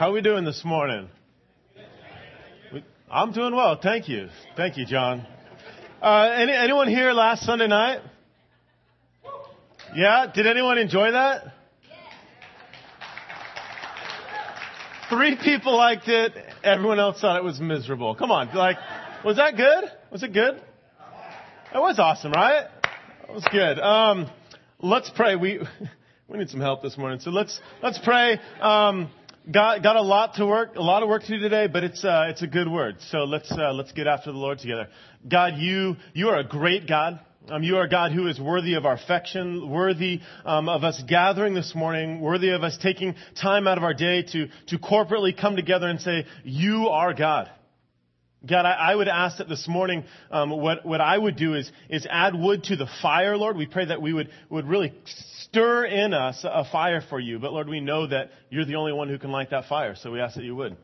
How are we doing this morning? I'm doing well. Thank you. Thank you, John. Uh, any, anyone here last Sunday night? Yeah? Did anyone enjoy that? Three people liked it. Everyone else thought it was miserable. Come on. Like, was that good? Was it good? That was awesome, right? That was good. Um, let's pray. We, we need some help this morning. So let's, let's pray. Um, got, got a lot to work, a lot of work to do today, but it's, uh, it's a good word. So let's, uh, let's get after the Lord together. God, you, you are a great God. Um, you are a God who is worthy of our affection, worthy um, of us gathering this morning, worthy of us taking time out of our day to, to corporately come together and say, You are God. God, I, I would ask that this morning, um, what, what I would do is, is add wood to the fire, Lord. We pray that we would, would really stir in us a fire for you. But Lord, we know that you're the only one who can light that fire, so we ask that you would.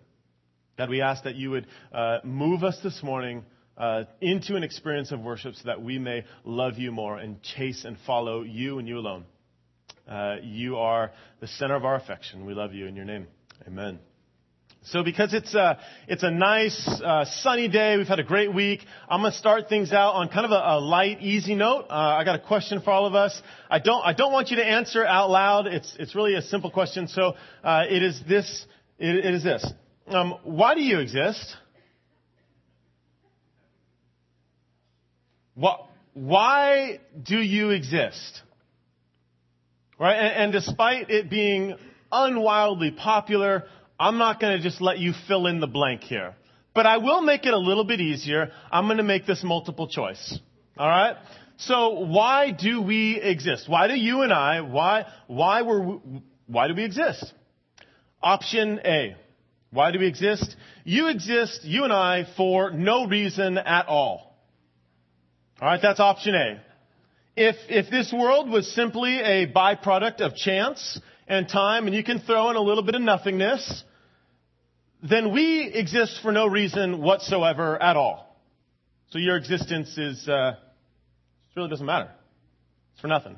God, we ask that you would uh, move us this morning uh, into an experience of worship so that we may love you more and chase and follow you and you alone. Uh, you are the center of our affection. We love you in your name. Amen. So because it's a, it's a nice, uh, sunny day, we've had a great week, I'm gonna start things out on kind of a, a light, easy note. Uh, I got a question for all of us. I don't, I don't want you to answer out loud. It's, it's really a simple question. So, uh, it is this, it, it is this. Um, why do you exist? What, why do you exist? Right? And, and despite it being unwildly popular, I'm not going to just let you fill in the blank here. But I will make it a little bit easier. I'm going to make this multiple choice. All right? So why do we exist? Why do you and I, why, why were, we, why do we exist? Option A. Why do we exist? You exist, you and I, for no reason at all. All right, that's option A. If, if this world was simply a byproduct of chance and time, and you can throw in a little bit of nothingness, then we exist for no reason whatsoever at all. So your existence is, uh, it really doesn't matter. It's for nothing.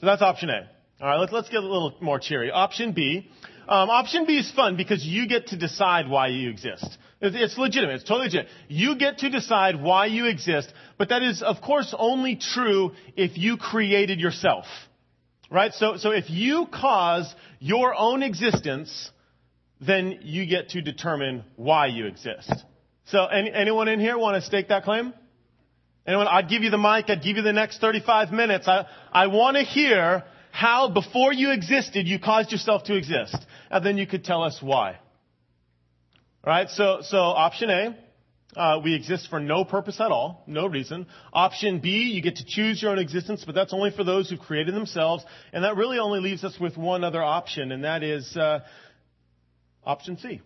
So that's option A. All right, let's, let's get a little more cheery. Option B. Um, option B is fun because you get to decide why you exist. It's legitimate. It's totally legit. You get to decide why you exist, but that is, of course, only true if you created yourself. Right? So, so if you cause your own existence, then you get to determine why you exist. So, any, anyone in here want to stake that claim? Anyone? I'd give you the mic. I'd give you the next 35 minutes. I, I want to hear how before you existed, you caused yourself to exist. And then you could tell us why. Right? So, so option A, uh, we exist for no purpose at all, no reason. Option B, you get to choose your own existence, but that's only for those who've created themselves. And that really only leaves us with one other option, and that is uh, option C.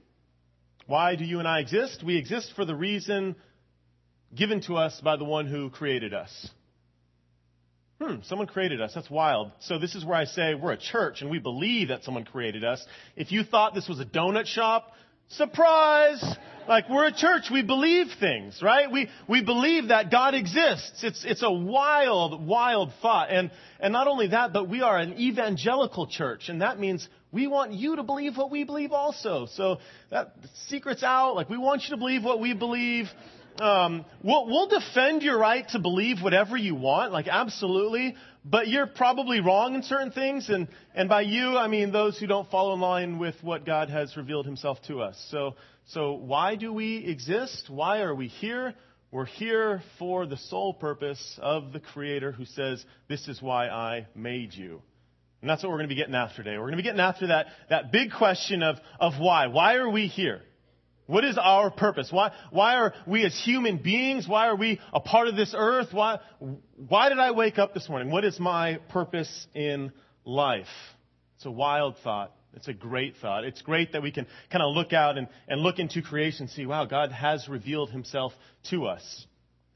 Why do you and I exist? We exist for the reason given to us by the one who created us. Hmm, someone created us. That's wild. So this is where I say we're a church and we believe that someone created us. If you thought this was a donut shop, Surprise! Like we're a church, we believe things, right? We, we believe that God exists. It's, it's a wild, wild thought. And, and not only that, but we are an evangelical church. And that means we want you to believe what we believe also. So that secret's out. Like we want you to believe what we believe. Um, we'll, we'll defend your right to believe whatever you want, like absolutely, but you're probably wrong in certain things, and, and by you, I mean those who don't follow in line with what God has revealed himself to us. So, so why do we exist? Why are we here? We're here for the sole purpose of the Creator who says, This is why I made you. And that's what we're going to be getting after today. We're going to be getting after that, that big question of, of why. Why are we here? What is our purpose? Why, why are we as human beings? Why are we a part of this earth? Why, why did I wake up this morning? What is my purpose in life? It's a wild thought. It's a great thought. It's great that we can kind of look out and, and look into creation and see, wow, God has revealed himself to us.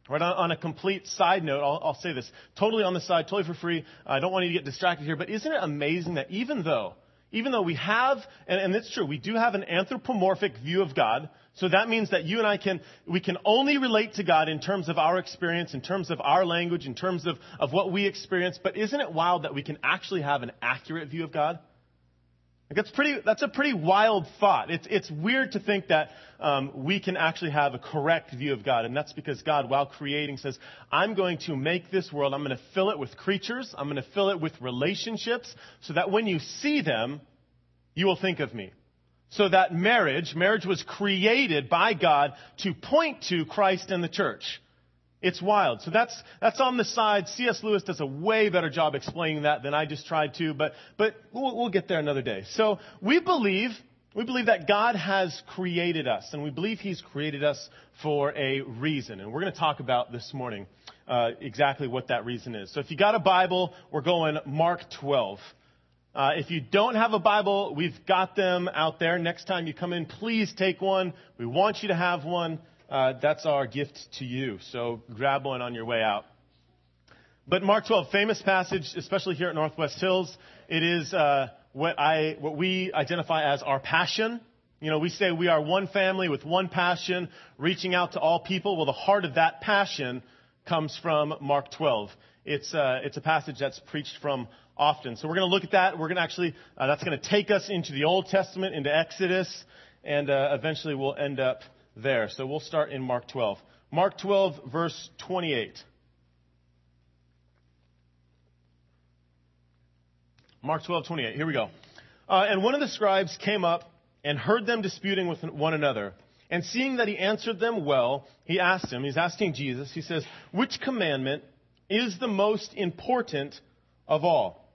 Right on, on a complete side note, I'll, I'll say this totally on the side, totally for free. I don't want you to get distracted here, but isn't it amazing that even though even though we have, and, and it's true, we do have an anthropomorphic view of God. So that means that you and I can, we can only relate to God in terms of our experience, in terms of our language, in terms of, of what we experience. But isn't it wild that we can actually have an accurate view of God? Like that's pretty. That's a pretty wild thought. It's it's weird to think that um, we can actually have a correct view of God, and that's because God, while creating, says, "I'm going to make this world. I'm going to fill it with creatures. I'm going to fill it with relationships, so that when you see them, you will think of me." So that marriage, marriage was created by God to point to Christ and the church. It's wild. So that's, that's on the side. C.S. Lewis does a way better job explaining that than I just tried to, but, but we'll, we'll get there another day. So we believe, we believe that God has created us, and we believe He's created us for a reason. And we're going to talk about this morning uh, exactly what that reason is. So if you got a Bible, we're going Mark 12. Uh, if you don't have a Bible, we've got them out there. Next time you come in, please take one. We want you to have one uh, that's our gift to you. So grab one on your way out. But Mark 12, famous passage, especially here at Northwest Hills. It is uh, what I what we identify as our passion. You know, we say we are one family with one passion, reaching out to all people. Well, the heart of that passion comes from Mark 12. It's uh, it's a passage that's preached from often. So we're going to look at that. We're going to actually uh, that's going to take us into the Old Testament, into Exodus, and uh, eventually we'll end up there. So we'll start in Mark 12. Mark 12, verse 28. Mark 12, 28. Here we go. Uh, and one of the scribes came up and heard them disputing with one another. And seeing that he answered them well, he asked him, he's asking Jesus, he says, Which commandment is the most important of all?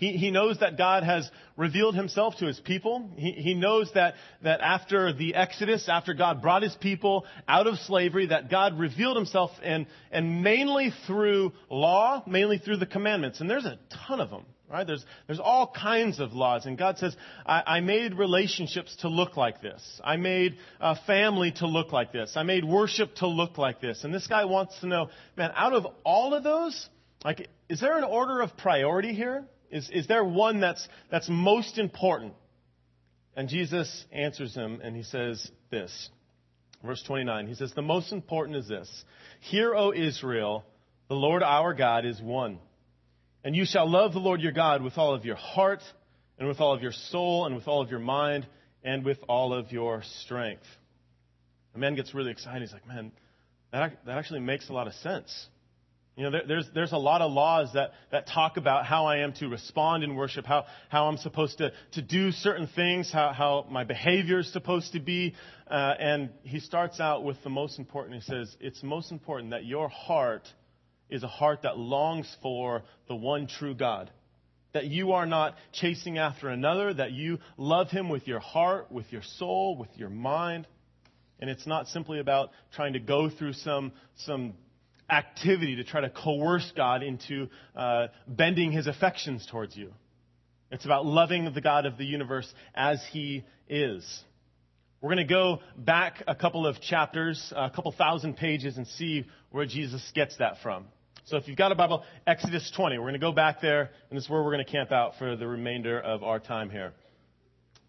He, he knows that God has revealed himself to his people. He, he knows that, that after the Exodus, after God brought his people out of slavery, that God revealed himself and, and mainly through law, mainly through the commandments. And there's a ton of them, right? There's, there's all kinds of laws. And God says, I, I made relationships to look like this. I made a family to look like this. I made worship to look like this. And this guy wants to know, man, out of all of those, like, is there an order of priority here? Is, is there one that's, that's most important? And Jesus answers him and he says this. Verse 29, he says, The most important is this Hear, O Israel, the Lord our God is one. And you shall love the Lord your God with all of your heart, and with all of your soul, and with all of your mind, and with all of your strength. The man gets really excited. He's like, Man, that, that actually makes a lot of sense. You know, there, there's, there's a lot of laws that, that talk about how I am to respond in worship, how, how I'm supposed to, to do certain things, how, how my behavior is supposed to be. Uh, and he starts out with the most important. He says, It's most important that your heart is a heart that longs for the one true God. That you are not chasing after another, that you love him with your heart, with your soul, with your mind. And it's not simply about trying to go through some, some activity to try to coerce God into uh, bending his affections towards you. It's about loving the God of the universe as he is. We're going to go back a couple of chapters, a couple thousand pages, and see where Jesus gets that from. So if you've got a Bible, Exodus 20. We're going to go back there, and this is where we're going to camp out for the remainder of our time here.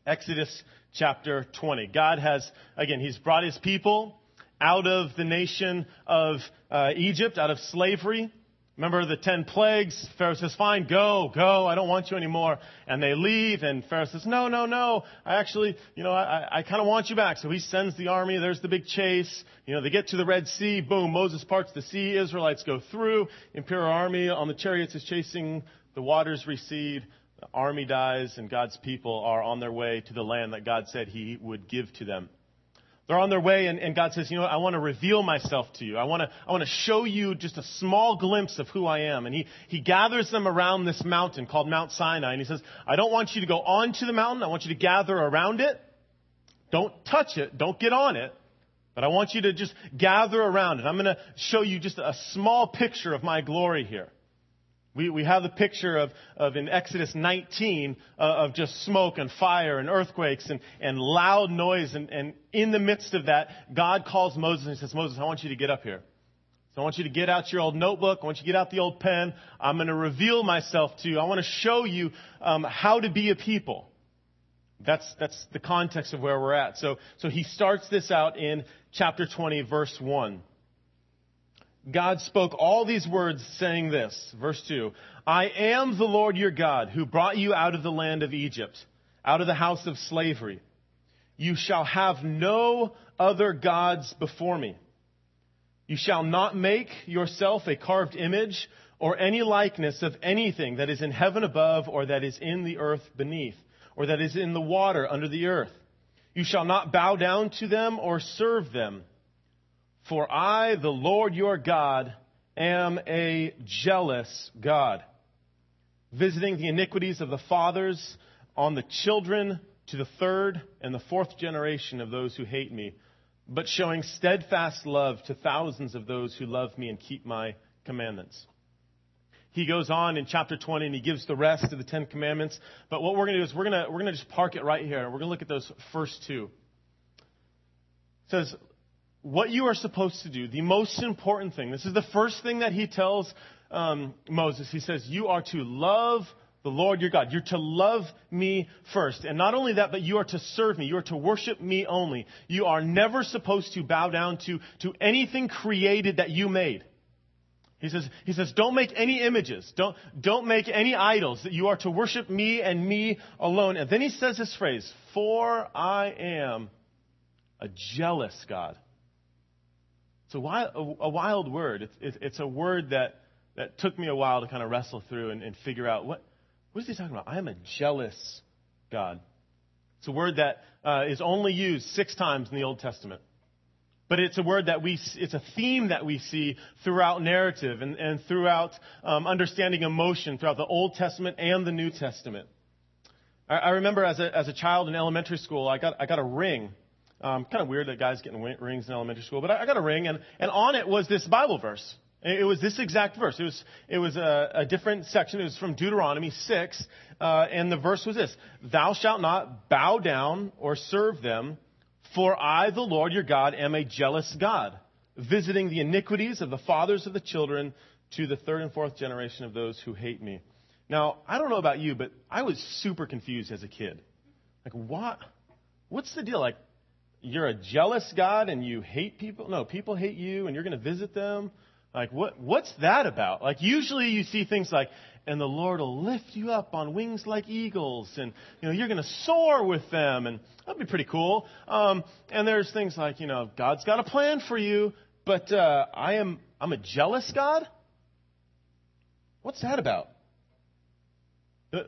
Exodus chapter 20. God has, again, He's brought His people out of the nation of uh, Egypt, out of slavery. Remember the ten plagues? Pharaoh says, fine, go, go, I don't want you anymore. And they leave, and Pharaoh says, no, no, no, I actually, you know, I, I kind of want you back. So he sends the army, there's the big chase. You know, they get to the Red Sea, boom, Moses parts the sea, Israelites go through, imperial army on the chariots is chasing, the waters recede, the army dies, and God's people are on their way to the land that God said he would give to them. They're on their way, and, and God says, You know what? I want to reveal myself to you. I want to, I want to show you just a small glimpse of who I am. And he, he gathers them around this mountain called Mount Sinai. And he says, I don't want you to go onto the mountain. I want you to gather around it. Don't touch it. Don't get on it. But I want you to just gather around it. I'm going to show you just a small picture of my glory here. We, we have the picture of, of in Exodus 19 uh, of just smoke and fire and earthquakes and, and loud noise. And, and in the midst of that, God calls Moses and says, Moses, I want you to get up here. So I want you to get out your old notebook. I want you to get out the old pen. I'm going to reveal myself to you. I want to show you um, how to be a people. That's, that's the context of where we're at. So, so he starts this out in chapter 20, verse 1. God spoke all these words saying this, verse 2, I am the Lord your God who brought you out of the land of Egypt, out of the house of slavery. You shall have no other gods before me. You shall not make yourself a carved image or any likeness of anything that is in heaven above or that is in the earth beneath or that is in the water under the earth. You shall not bow down to them or serve them. For I, the Lord your God, am a jealous God, visiting the iniquities of the fathers on the children to the third and the fourth generation of those who hate me, but showing steadfast love to thousands of those who love me and keep my commandments. He goes on in chapter 20 and he gives the rest of the Ten Commandments. But what we're going to do is we're going to, we're going to just park it right here. We're going to look at those first two. It says, what you are supposed to do, the most important thing. This is the first thing that he tells um, Moses. He says, You are to love the Lord your God. You're to love me first. And not only that, but you are to serve me. You are to worship me only. You are never supposed to bow down to, to anything created that you made. He says, he says, don't make any images. Don't, don't make any idols. That you are to worship me and me alone. And then he says this phrase, for I am a jealous God. It's a wild, a wild word. It's, it's, a word that, that took me a while to kind of wrestle through and, and figure out what, what is he talking about? I am a jealous God. It's a word that uh, is only used six times in the Old Testament. But it's a word that we, it's a theme that we see throughout narrative and, and throughout um, understanding emotion throughout the Old Testament and the New Testament. I, I remember as a, as a child in elementary school, I got, I got a ring um, kind of weird that guys getting rings in elementary school, but I, I got a ring, and, and on it was this Bible verse. It was this exact verse. It was, it was a, a different section. It was from Deuteronomy 6, uh, and the verse was this Thou shalt not bow down or serve them, for I, the Lord your God, am a jealous God, visiting the iniquities of the fathers of the children to the third and fourth generation of those who hate me. Now, I don't know about you, but I was super confused as a kid. Like, what? What's the deal? Like, you're a jealous God and you hate people? No, people hate you and you're going to visit them? Like, what, what's that about? Like, usually you see things like, and the Lord will lift you up on wings like eagles, and, you know, you're going to soar with them, and that'd be pretty cool. Um, and there's things like, you know, God's got a plan for you, but, uh, I am, I'm a jealous God? What's that about? Uh,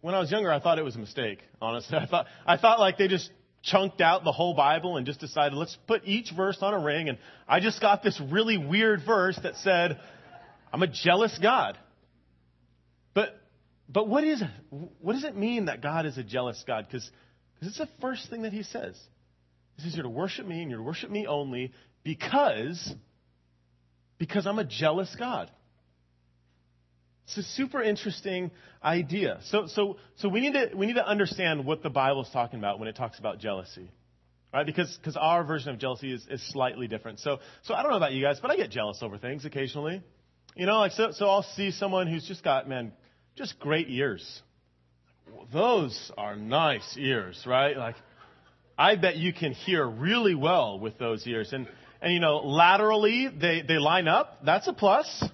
when I was younger, I thought it was a mistake, honestly. I thought, I thought like they just chunked out the whole Bible and just decided, let's put each verse on a ring. And I just got this really weird verse that said, I'm a jealous God. But, but what is What does it mean that God is a jealous God? Because it's the first thing that he says. He says, you're to worship me and you're to worship me only because, because I'm a jealous God. It's a super interesting idea. So, so, so we need to, we need to understand what the Bible is talking about when it talks about jealousy. Right? Because, because our version of jealousy is, is slightly different. So, so I don't know about you guys, but I get jealous over things occasionally. You know, like, so, so I'll see someone who's just got, man, just great ears. Those are nice ears, right? Like, I bet you can hear really well with those ears. And, and you know, laterally, they, they line up. That's a plus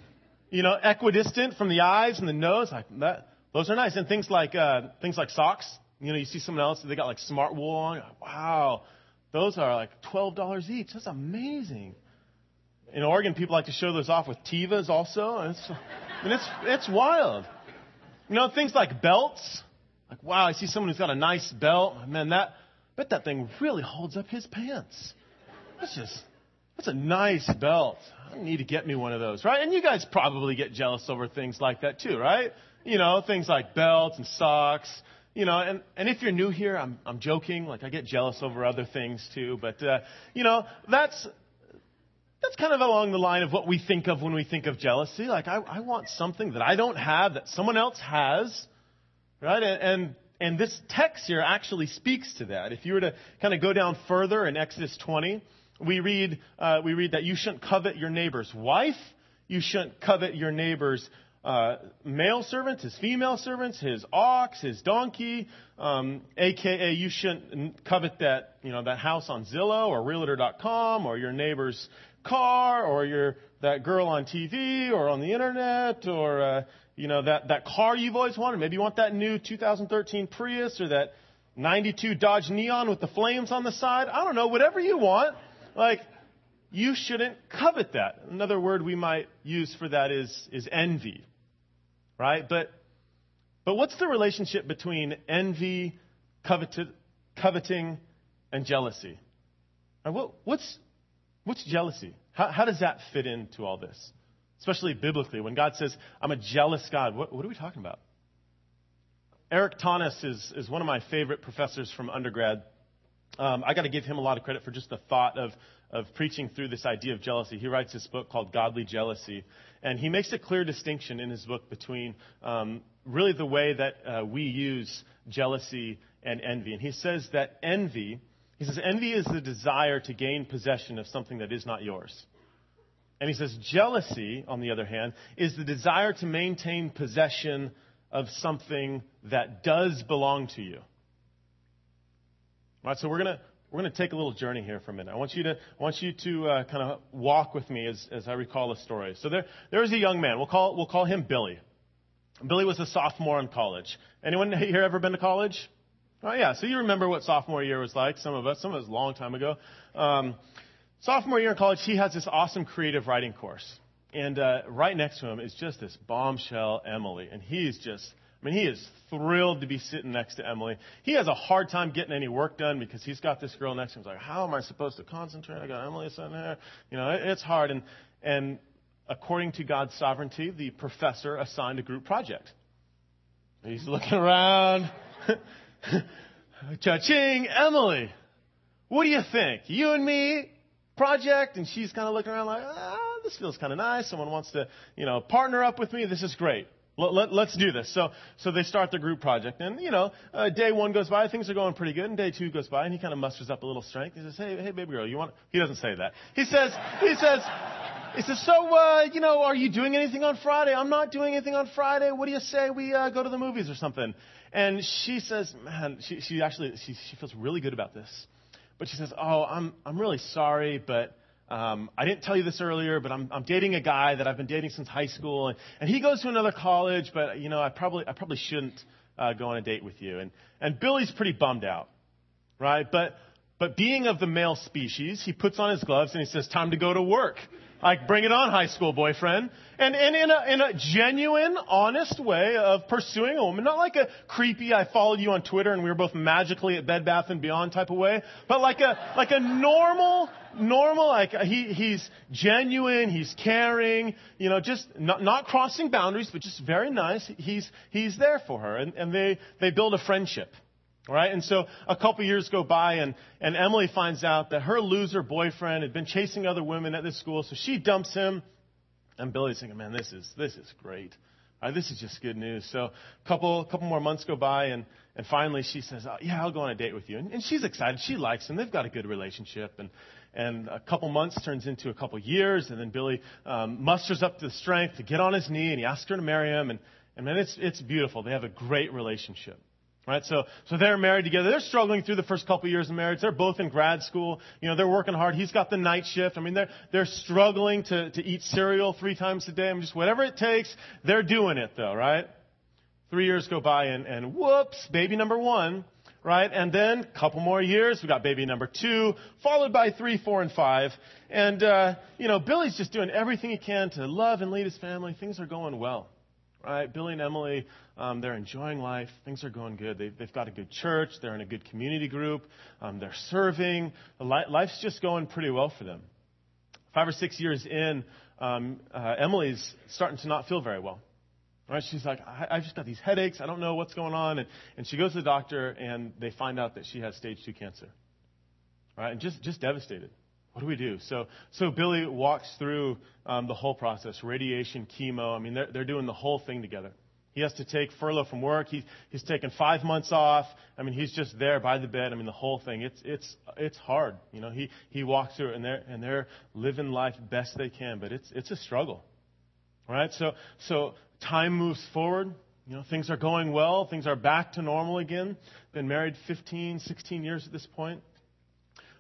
you know, equidistant from the eyes and the nose. Like that, those are nice. And things like uh, things like socks. You know, you see someone else they got like smart wool on. Like, wow, those are like twelve dollars each. That's amazing. In Oregon, people like to show those off with Tevas also. And it's, it's it's wild. You know, things like belts. Like wow, I see someone who's got a nice belt. Man, that bet that thing really holds up his pants. That's just that's a nice belt. I need to get me one of those, right? And you guys probably get jealous over things like that too, right? You know, things like belts and socks. You know, and, and if you're new here, I'm, I'm joking. Like I get jealous over other things too, but, uh, you know, that's, that's kind of along the line of what we think of when we think of jealousy. Like I, I want something that I don't have that someone else has, right? And, and, and this text here actually speaks to that. If you were to kind of go down further in Exodus 20, we read, uh, we read that you shouldn't covet your neighbor's wife. You shouldn't covet your neighbor's uh, male servants, his female servants, his ox, his donkey, um, aka you shouldn't covet that you know that house on Zillow or Realtor.com or your neighbor's car or your that girl on TV or on the internet or uh, you know, that, that car you've always wanted. Maybe you want that new 2013 Prius or that 92 Dodge Neon with the flames on the side. I don't know, whatever you want. Like, you shouldn't covet that. Another word we might use for that is, is envy. Right? But, but what's the relationship between envy, coveted, coveting, and jealousy? What, what's, what's jealousy? How, how does that fit into all this? Especially biblically, when God says, I'm a jealous God, what, what are we talking about? Erik Thoennes is, is one of my favorite professors from undergrad. Um, I got to give him a lot of credit for just the thought of, of preaching through this idea of jealousy. He writes this book called Godly Jealousy, and he makes a clear distinction in his book between um, really the way that uh, we use jealousy and envy. And he says that envy he says, envy is the desire to gain possession of something that is not yours. And he says, jealousy, on the other hand, is the desire to maintain possession of something that does belong to you. All right, so we're to we're to take a little journey here for a minute. I want you to, I want you to uh, kind of walk with me as, as I recall the story. So there, there was a young man. We'll call, we'll call him Billy. Billy was a sophomore in college. Anyone here ever been to college? Oh yeah, so you remember what sophomore year was like. Some of us, some of us, a long time ago. Um, sophomore year in college, he has this awesome creative writing course, and uh, right next to him is just this bombshell Emily, and he's just, I mean, he is thrilled to be sitting next to Emily. He has a hard time getting any work done because he's got this girl next to him. He's like, how am I supposed to concentrate? I got Emily sitting there. You know, it, it's hard, and and according to God's sovereignty, the professor assigned a group project. He's looking around. Cha-ching, Emily. What do you think? You and me project? And she's kind of looking around like, ah, this feels kind of nice. Someone wants to, you know, partner up with me. This is great. Let, us do this. So, so they start the group project, and you know, uh, day one goes by, things are going pretty good, and day two goes by, and he kind of musters up a little strength. He says, "Hey, hey, baby girl, you want?" He doesn't say that. He says, he says, he says, "So, uh, you know, are you doing anything on Friday? I'm not doing anything on Friday. What do you say we uh, go to the movies or something?" And she says, man, she, she actually, she, she feels really good about this. But she says, oh, I'm, I'm really sorry, but um, I didn't tell you this earlier, but I'm, I'm dating a guy that I've been dating since high school, and, and he goes to another college, but you know, I probably, I probably shouldn't uh, go on a date with you. And, and Billy's pretty bummed out, right? But, but being of the male species, he puts on his gloves and he says, time to go to work. Like, bring it on, high school boyfriend. And, and in, a, in a genuine, honest way of pursuing a woman, not like a creepy, I followed you on Twitter and we were both magically at Bed Bath and Beyond type of way, but like a, like a normal, normal, like he, he's genuine, he's caring, you know, just not, not crossing boundaries, but just very nice. He's, he's there for her and, and they, they build a friendship. Right? And so a couple years go by and, and Emily finds out that her loser boyfriend had been chasing other women at this school, so she dumps him. And Billy's thinking, man, this is, this is great. Right, this is just good news. So a couple, couple more months go by and, and finally she says, oh, yeah, I'll go on a date with you. And, and she's excited. She likes him. They've got a good relationship. And, and a couple months turns into a couple years and then Billy, um, musters up the strength to get on his knee and he asks her to marry him. And, and man, it's, it's beautiful. They have a great relationship. Right? So, so they're married together. They're struggling through the first couple of years of marriage. They're both in grad school. You know, they're working hard. He's got the night shift. I mean, they're, they're struggling to, to eat cereal three times a day. I mean, just whatever it takes, they're doing it though, right? Three years go by and, and whoops, baby number one, right? And then a couple more years, we got baby number two, followed by three, four, and five. And, uh, you know, Billy's just doing everything he can to love and lead his family. Things are going well right? Billy and Emily, um, they're enjoying life. Things are going good. They've, they've got a good church. They're in a good community group. Um, they're serving. Life's just going pretty well for them. Five or six years in, um, uh, Emily's starting to not feel very well. Right? She's like, I, I've just got these headaches. I don't know what's going on. And, and she goes to the doctor, and they find out that she has stage two cancer. Right? And just, just devastated. What do we do? So, so Billy walks through um, the whole process radiation, chemo. I mean, they're, they're doing the whole thing together. He has to take furlough from work. He, he's taken five months off. I mean, he's just there by the bed. I mean, the whole thing. It's, it's, it's hard. You know, he, he walks through it and they're, and they're living life best they can, but it's, it's a struggle. Right? So, so time moves forward. You know, things are going well. Things are back to normal again. Been married 15, 16 years at this point.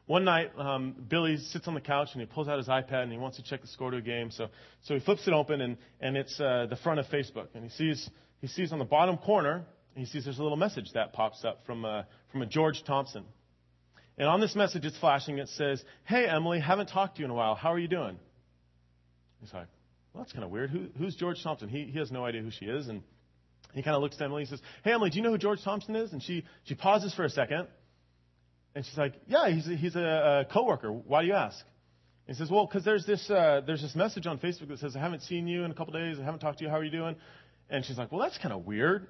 One night, um, Billy sits on the couch and he pulls out his iPad and he wants to check the score to a game. So, so he flips it open and, and it's uh, the front of Facebook. And he sees, he sees on the bottom corner, he sees there's a little message that pops up from, uh, from a George Thompson. And on this message, it's flashing. It says, Hey, Emily, haven't talked to you in a while. How are you doing? He's like, Well, that's kind of weird. Who, who's George Thompson? He, he has no idea who she is. And he kind of looks at Emily and says, Hey, Emily, do you know who George Thompson is? And she, she pauses for a second. And she's like, Yeah, he's a, he's a, a coworker. Why do you ask? And he says, Well, because there's this, uh, there's this message on Facebook that says, I haven't seen you in a couple days. I haven't talked to you. How are you doing? And she's like, Well, that's kind of weird.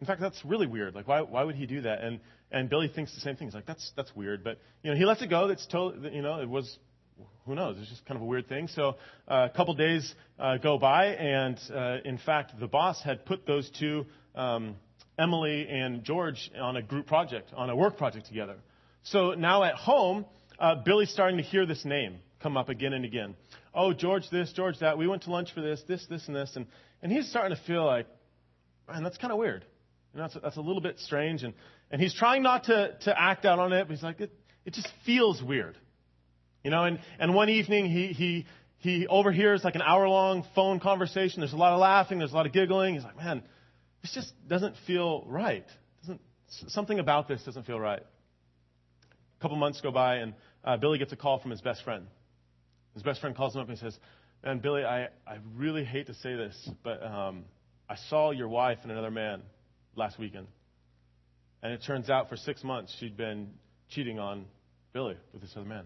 In fact, that's really weird. Like, why, why would he do that? And, and Billy thinks the same thing. He's like, that's, that's weird. But, you know, he lets it go. It's totally, you know, it was, who knows? It's just kind of a weird thing. So uh, a couple days uh, go by, and uh, in fact, the boss had put those two, um, Emily and George, on a group project, on a work project together. So now at home, uh, Billy's starting to hear this name come up again and again. Oh, George this, George that. We went to lunch for this, this, this, and this. And, and he's starting to feel like, man, that's kind of weird. You know, that's, that's a little bit strange. And, and he's trying not to, to act out on it, but he's like, it, it just feels weird. You know, and, and one evening he, he, he overhears like an hour long phone conversation. There's a lot of laughing, there's a lot of giggling. He's like, man, this just doesn't feel right. Doesn't, something about this doesn't feel right. A couple months go by, and uh, Billy gets a call from his best friend. His best friend calls him up and says, Man, Billy, I, I really hate to say this, but um, I saw your wife and another man last weekend. And it turns out for six months she'd been cheating on Billy with this other man.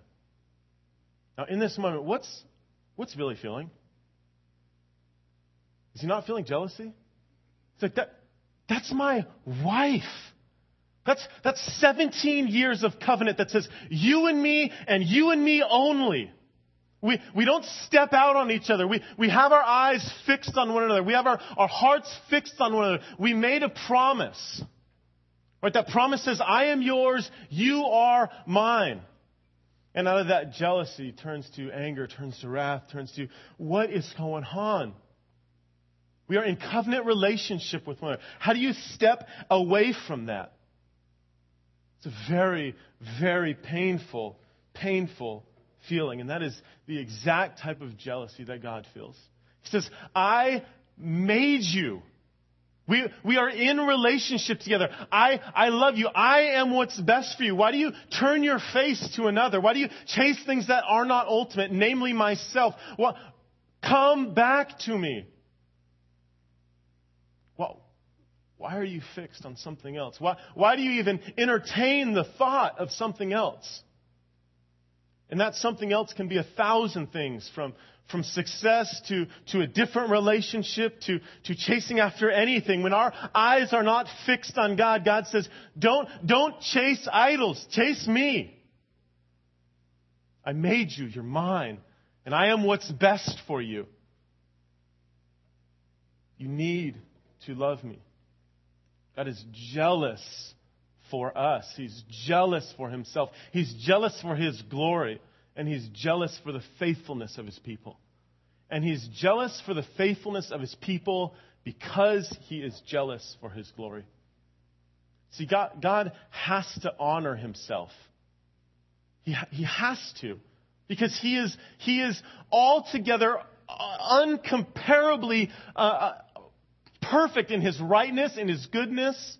Now, in this moment, what's, what's Billy feeling? Is he not feeling jealousy? It's like, that, that's my wife. That's, that's 17 years of covenant that says, you and me and you and me only. We, we don't step out on each other. We, we have our eyes fixed on one another. We have our, our hearts fixed on one another. We made a promise. Right? That promise says, I am yours, you are mine. And out of that jealousy turns to anger, turns to wrath, turns to what is going on? We are in covenant relationship with one another. How do you step away from that? It's a very, very painful, painful feeling. And that is the exact type of jealousy that God feels. He says, I made you. We, we are in relationship together. I, I love you. I am what's best for you. Why do you turn your face to another? Why do you chase things that are not ultimate, namely myself? Well, come back to me. Well, why are you fixed on something else? Why, why do you even entertain the thought of something else? And that something else can be a thousand things from, from success to, to a different relationship to, to chasing after anything. When our eyes are not fixed on God, God says, don't, don't chase idols. Chase me. I made you. You're mine. And I am what's best for you. You need to love me. God is jealous for us. He's jealous for himself. He's jealous for his glory. And he's jealous for the faithfulness of his people. And he's jealous for the faithfulness of his people because he is jealous for his glory. See, God, God has to honor himself. He, he has to. Because he is, he is altogether uh, uncomparably uh, uh, perfect in his rightness, in his goodness.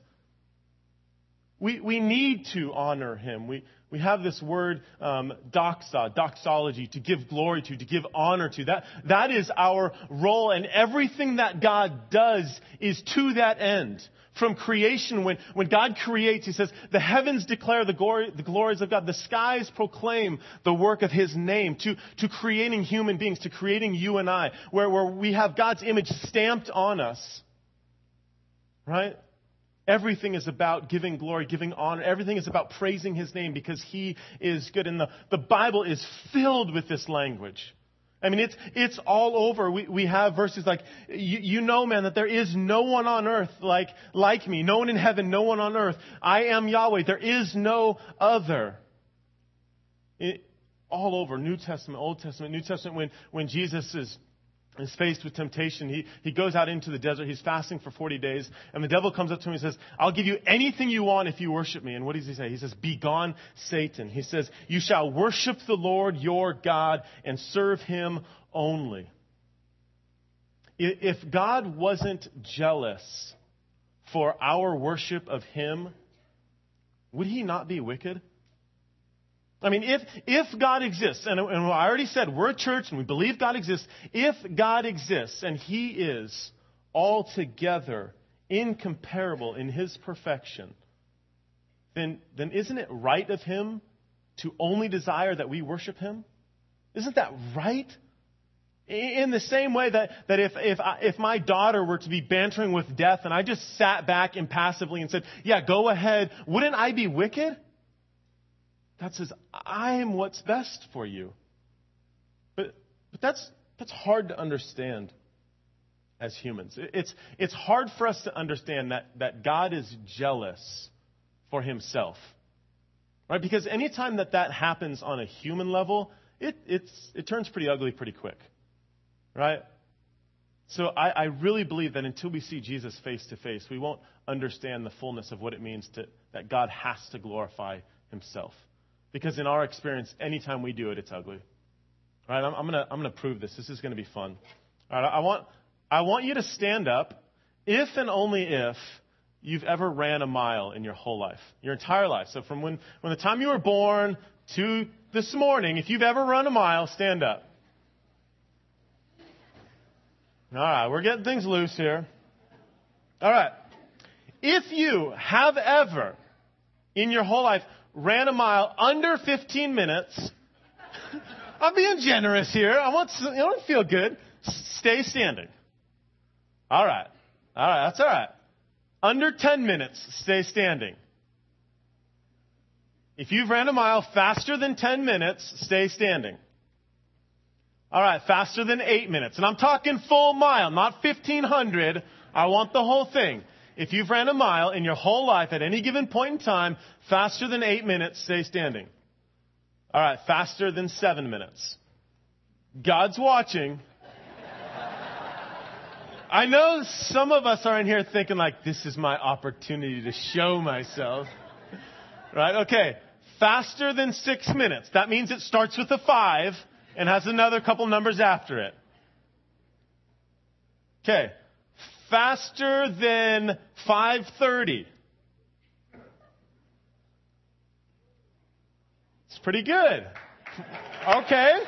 We, we need to honor him. We, we have this word um, doxa, doxology, to give glory to, to give honor to. That, that is our role, and everything that God does is to that end. From creation, when, when God creates, He says, the heavens declare the, glory, the glories of God. The skies proclaim the work of His name. To, to creating human beings, to creating you and I, where, where we have God's image stamped on us. Right? Everything is about giving glory, giving honor. Everything is about praising His name because He is good. And the, the Bible is filled with this language. I mean, it's, it's all over. We, we have verses like, you, you know, man, that there is no one on earth like, like me. No one in heaven, no one on earth. I am Yahweh. There is no other. It, all over, New Testament, Old Testament, New Testament, when, when Jesus is is faced with temptation. He, he goes out into the desert. He's fasting for 40 days. And the devil comes up to him and says, I'll give you anything you want if you worship me. And what does he say? He says, Begone, Satan. He says, You shall worship the Lord your God and serve him only. If God wasn't jealous for our worship of him, would he not be wicked? I mean, if, if God exists, and, and I already said we're a church and we believe God exists, if God exists and He is altogether incomparable in His perfection, then, then isn't it right of Him to only desire that we worship Him? Isn't that right? In the same way that, that if, if, I, if my daughter were to be bantering with death and I just sat back impassively and said, yeah, go ahead, wouldn't I be wicked? God says, I am what's best for you. But, but that's, that's hard to understand as humans. It's, it's hard for us to understand that, that God is jealous for himself. Right? Because anytime that that happens on a human level, it, it's, it turns pretty ugly pretty quick. Right? So I, I really believe that until we see Jesus face to face, we won't understand the fullness of what it means to, that God has to glorify himself. Because in our experience, anytime we do it, it's ugly. All right, I'm, I'm to I'm gonna prove this. This is to be fun. All right, I want, I want you to stand up if and only if you've ever ran a mile in your whole life, your entire life. So from when, when the time you were born to this morning, if you've ever run a mile, stand up. All right, we're getting things loose here. All right. If you have ever in your whole life ran a mile under 15 minutes. I'm being generous here. I want, you want to feel good. Stay standing. All right. All right. That's all right. Under 10 minutes, stay standing. If you've ran a mile faster than 10 minutes, stay standing. All right, faster than 8 minutes. And I'm talking full mile, not 1500. I want the whole thing. If you've ran a mile in your whole life at any given point in time, faster than eight minutes, stay standing. All right, faster than seven minutes. God's watching. I know some of us are in here thinking like, this is my opportunity to show myself. Right? Okay. Faster than six minutes. That means it starts with a five and has another couple numbers after it. Okay faster than 5:30. It's pretty good. Okay.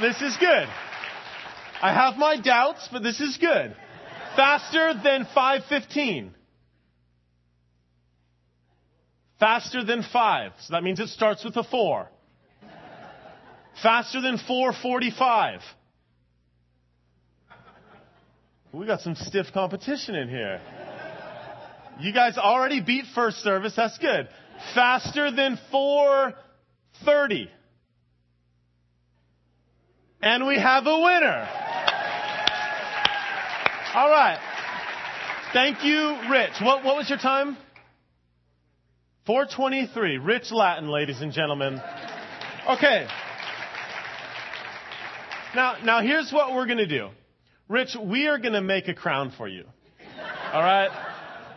This is good. I have my doubts, but this is good. Faster than 5:15. Faster than 5. So that means it starts with a 4. Faster than 445. We got some stiff competition in here. You guys already beat first service. That's good. Faster than 430. And we have a winner. All right. Thank you, Rich. What, what was your time? 423. Rich Latin, ladies and gentlemen. Okay. Now, now here's what we're going to do. Rich, we are going to make a crown for you. All right?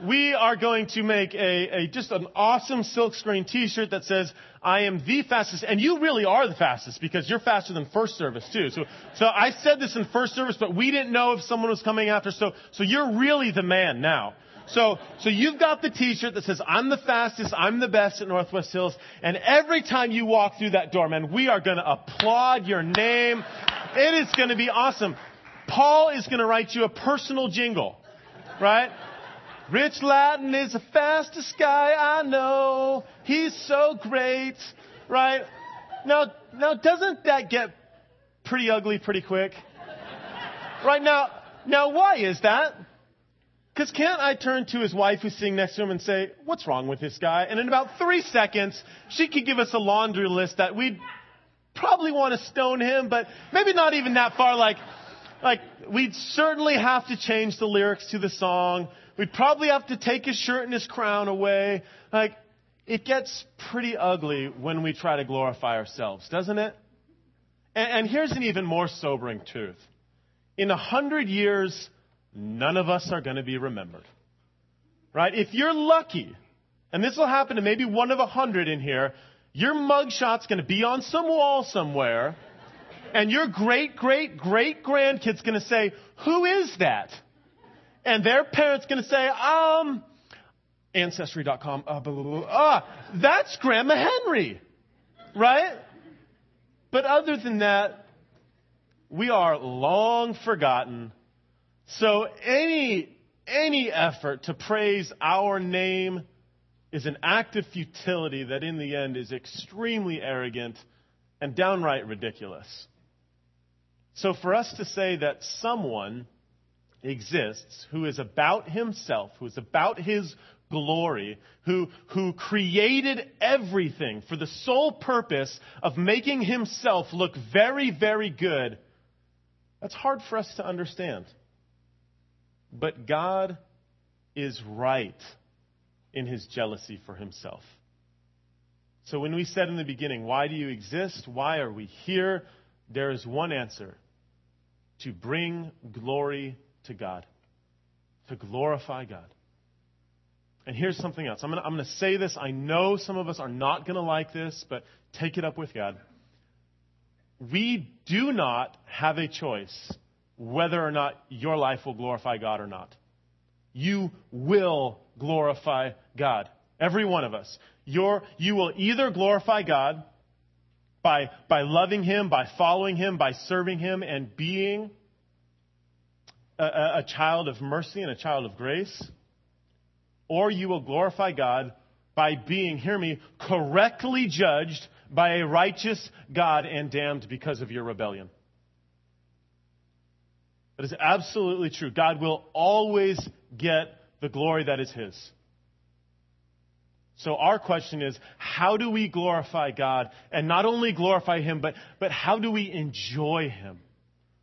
We are going to make a, a just an awesome silkscreen t-shirt that says, I am the fastest. And you really are the fastest because you're faster than first service too. So, so I said this in first service, but we didn't know if someone was coming after. So, so you're really the man now. So, so you've got the t-shirt that says, I'm the fastest, I'm the best at Northwest Hills. And every time you walk through that door, man, we are going to applaud your name. It is going to be awesome. Paul is going to write you a personal jingle, right? Rich Latin is the fastest guy I know. He's so great, right? Now, now doesn't that get pretty ugly pretty quick? Right now, now why is that? Because can't I turn to his wife who's sitting next to him and say, what's wrong with this guy? And in about three seconds, she could give us a laundry list that we'd probably want to stone him, but maybe not even that far. Like, like, we'd certainly have to change the lyrics to the song. We'd probably have to take his shirt and his crown away. Like, it gets pretty ugly when we try to glorify ourselves, doesn't it? And, and here's an even more sobering truth. In a hundred years, none of us are going to be remembered. Right? If you're lucky, and this will happen to maybe one of a hundred in here, your mugshot's going to be on some wall somewhere, and your great, great, great grandkid's going to say, Who is that? And their parents going to say, Um, Ancestry.com, uh, blah, blah, blah, ah, that's Grandma Henry. Right? But other than that, we are long forgotten. So any, any effort to praise our name is an act of futility that in the end is extremely arrogant and downright ridiculous. So for us to say that someone exists who is about himself, who is about his glory, who, who created everything for the sole purpose of making himself look very, very good, that's hard for us to understand. But God is right in his jealousy for himself. So when we said in the beginning, why do you exist? Why are we here? There is one answer to bring glory to God, to glorify God. And here's something else. I'm going to say this. I know some of us are not going to like this, but take it up with God. We do not have a choice whether or not your life will glorify God or not. You will glorify God. Every one of us. Your, you will either glorify God by, by loving Him, by following Him, by serving Him, and being a, a child of mercy and a child of grace or you will glorify God by being, hear me, correctly judged by a righteous God and damned because of your rebellion. That is absolutely true. God will always get the glory that is His. So our question is, how do we glorify God? And not only glorify Him, but, but how do we enjoy Him?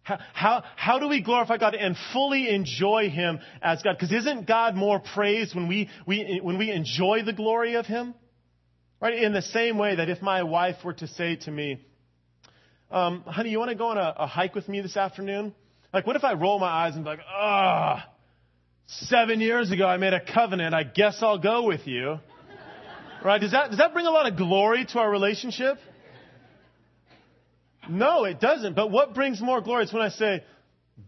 How, how, how do we glorify God and fully enjoy Him as God? Because isn't God more praised when we, we, when we enjoy the glory of Him? Right? In the same way that if my wife were to say to me, um, honey, you want to go on a, a hike with me this afternoon? Like, what if I roll my eyes and be like, ah, seven years ago I made a covenant, I guess I'll go with you. Right? Does that, does that bring a lot of glory to our relationship? No, it doesn't. But what brings more glory is when I say,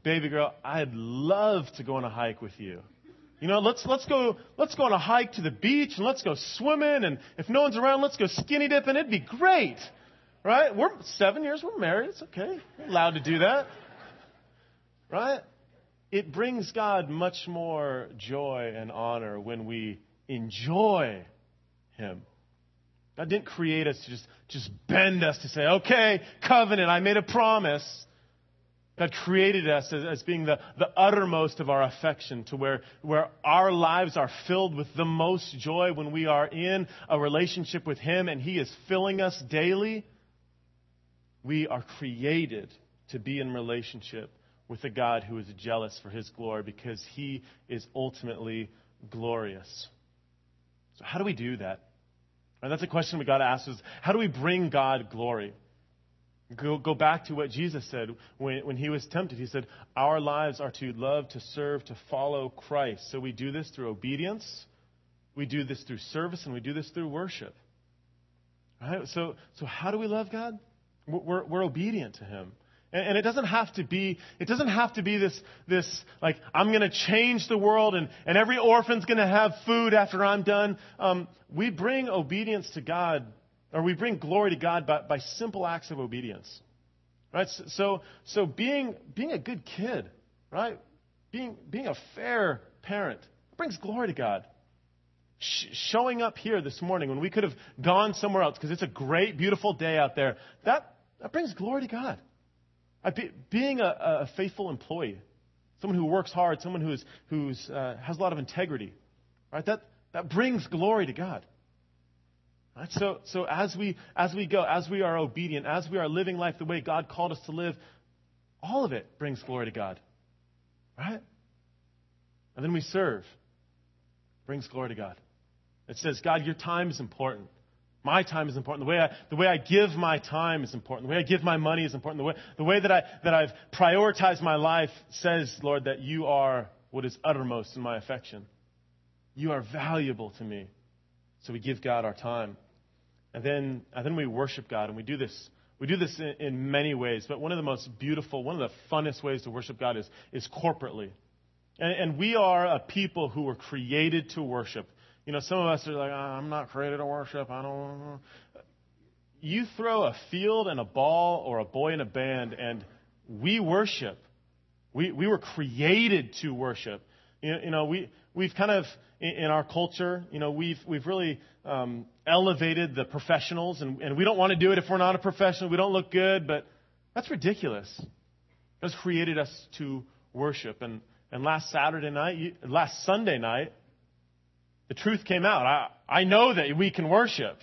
baby girl, I'd love to go on a hike with you. You know, let's, let's go, let's go on a hike to the beach and let's go swimming. And if no one's around, let's go skinny dipping. It'd be great. Right? We're seven years, we're married. It's okay. We're allowed to do that. Right? It brings God much more joy and honor when we enjoy Him. God didn't create us to just, just bend us to say, okay, covenant, I made a promise. God created us as, as being the, the uttermost of our affection to where, where our lives are filled with the most joy when we are in a relationship with Him and He is filling us daily. We are created to be in relationship with a God who is jealous for His glory because He is ultimately glorious. So, how do we do that? And that's a question we got to ask is how do we bring God glory? Go, go back to what Jesus said when, when he was tempted. He said, Our lives are to love, to serve, to follow Christ. So we do this through obedience, we do this through service, and we do this through worship. Right? So, so how do we love God? We're, we're obedient to Him. And, and it doesn't have to be, it doesn't have to be this, this like, I'm going to change the world and, and every orphan's going to have food after I'm done. Um, we bring obedience to God, or we bring glory to God by, by simple acts of obedience. Right? So, so being, being a good kid, right? Being, being a fair parent brings glory to God showing up here this morning when we could have gone somewhere else because it's a great, beautiful day out there, that, that brings glory to God. Being a, a faithful employee, someone who works hard, someone who's, who's, uh, has a lot of integrity, right? That, that brings glory to God. Right? So, so as, we, as we go, as we are obedient, as we are living life the way God called us to live, all of it brings glory to God. Right? And then we serve. Brings glory to God. It says, God, your time is important. My time is important. The way I, the way I give my time is important. The way I give my money is important. The way, the way that, I, that I've prioritized my life says, Lord, that you are what is uttermost in my affection. You are valuable to me. So we give God our time. And then, and then we worship God. And we do this, we do this in, in many ways. But one of the most beautiful, one of the funnest ways to worship God is, is corporately. And, and we are a people who were created to worship. You know, some of us are like, oh, I'm not created to worship. I don't. You throw a field and a ball or a boy in a band, and we worship. We, we were created to worship. You know, you know we, we've kind of, in, in, our culture, you know, we've, we've really um, elevated the professionals, and, and we don't want to do it if we're not a professional. We don't look good, but that's ridiculous. God created us to worship. And, and last Saturday night, last Sunday night, the truth came out. I, I know that we can worship,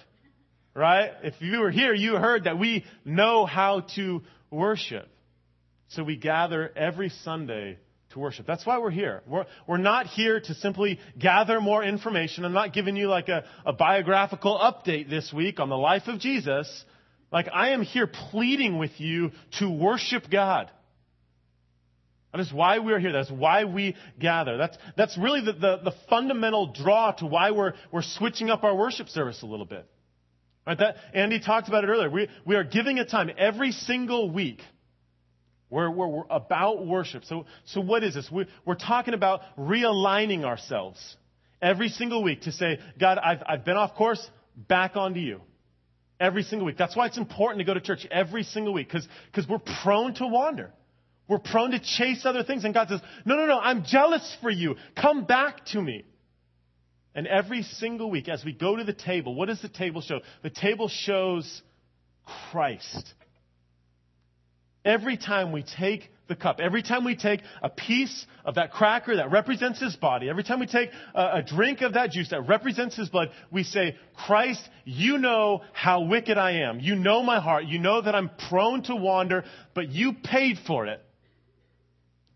right? If you were here, you heard that we know how to worship. So we gather every Sunday to worship. That's why we're here. We're, we're not here to simply gather more information. I'm not giving you like a, a biographical update this week on the life of Jesus. Like I am here pleading with you to worship God. That is why we're here. That's why we gather. That's, that's really the, the, the, fundamental draw to why we're, we're switching up our worship service a little bit. Right? That, Andy talked about it earlier. We, we are giving a time every single week where, we're about worship. So, so what is this? We're, we're talking about realigning ourselves every single week to say, God, I've, I've been off course, back onto you. Every single week. That's why it's important to go to church every single week, because we're prone to wander. We're prone to chase other things. And God says, no, no, no, I'm jealous for you. Come back to me. And every single week, as we go to the table, what does the table show? The table shows Christ. Every time we take the cup, every time we take a piece of that cracker that represents his body, every time we take a, a, drink of that juice that represents his blood, we say, Christ, you know how wicked I am. You know my heart. You know that I'm prone to wander, but you paid for it.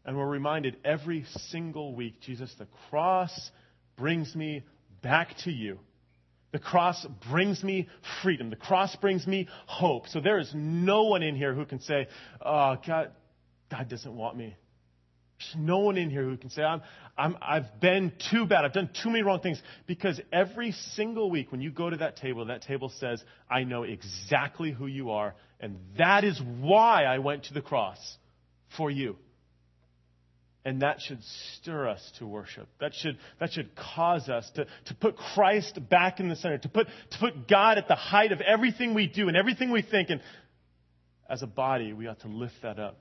And we're reminded every single week, Jesus, the cross brings me back to you. The cross brings me freedom. The cross brings me hope. So there is no one in here who can say, oh, God, God doesn't want me. There's no one in here who can say, I'm, I'm, I've been too bad. I've done too many wrong things. Because every single week when you go to that table, that table says, I know exactly who you are. And that is why I went to the cross for you. And that should stir us to worship. That should, that should cause us to, to put Christ back in the center, to put, to put God at the height of everything we do and everything we think. And as a body, we ought to lift that up.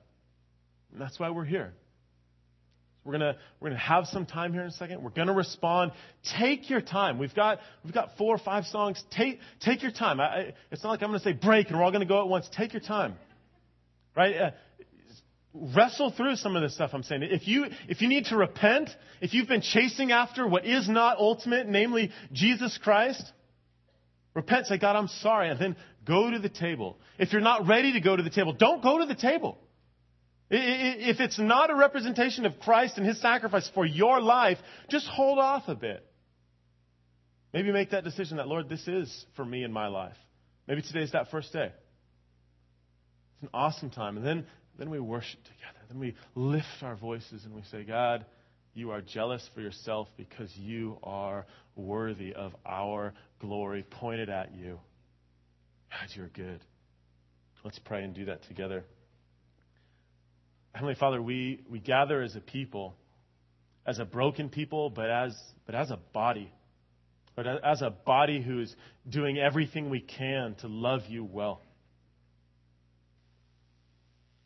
And that's why we're here. We're gonna we're gonna have some time here in a second. We're gonna respond. Take your time. We've got we've got four or five songs. Take take your time. I, it's not like I'm gonna say break and we're all gonna go at once. Take your time, right? Uh, wrestle through some of this stuff I'm saying. If you, if you need to repent, if you've been chasing after what is not ultimate, namely Jesus Christ, repent, say, God, I'm sorry, and then go to the table. If you're not ready to go to the table, don't go to the table. If it's not a representation of Christ and His sacrifice for your life, just hold off a bit. Maybe make that decision that, Lord, this is for me in my life. Maybe today's that first day. It's an awesome time. And then then we worship together. Then we lift our voices and we say, God, you are jealous for yourself because you are worthy of our glory pointed at you. God, you're good. Let's pray and do that together. Heavenly Father, we, we gather as a people, as a broken people, but as, but as a body. But as a body who is doing everything we can to love you well.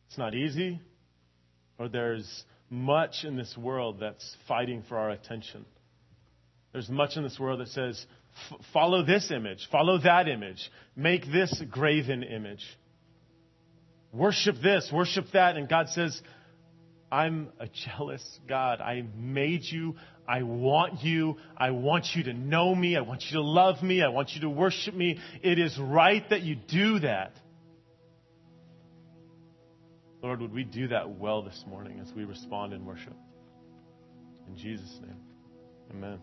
It's not easy, or there's much in this world that's fighting for our attention. There's much in this world that says, follow this image, follow that image, make this graven image. Worship this, worship that. And God says, I'm a jealous God. I made you. I want you. I want you to know me. I want you to love me. I want you to worship me. It is right that you do that. Lord, would we do that well this morning as we respond in worship? In Jesus' name, amen.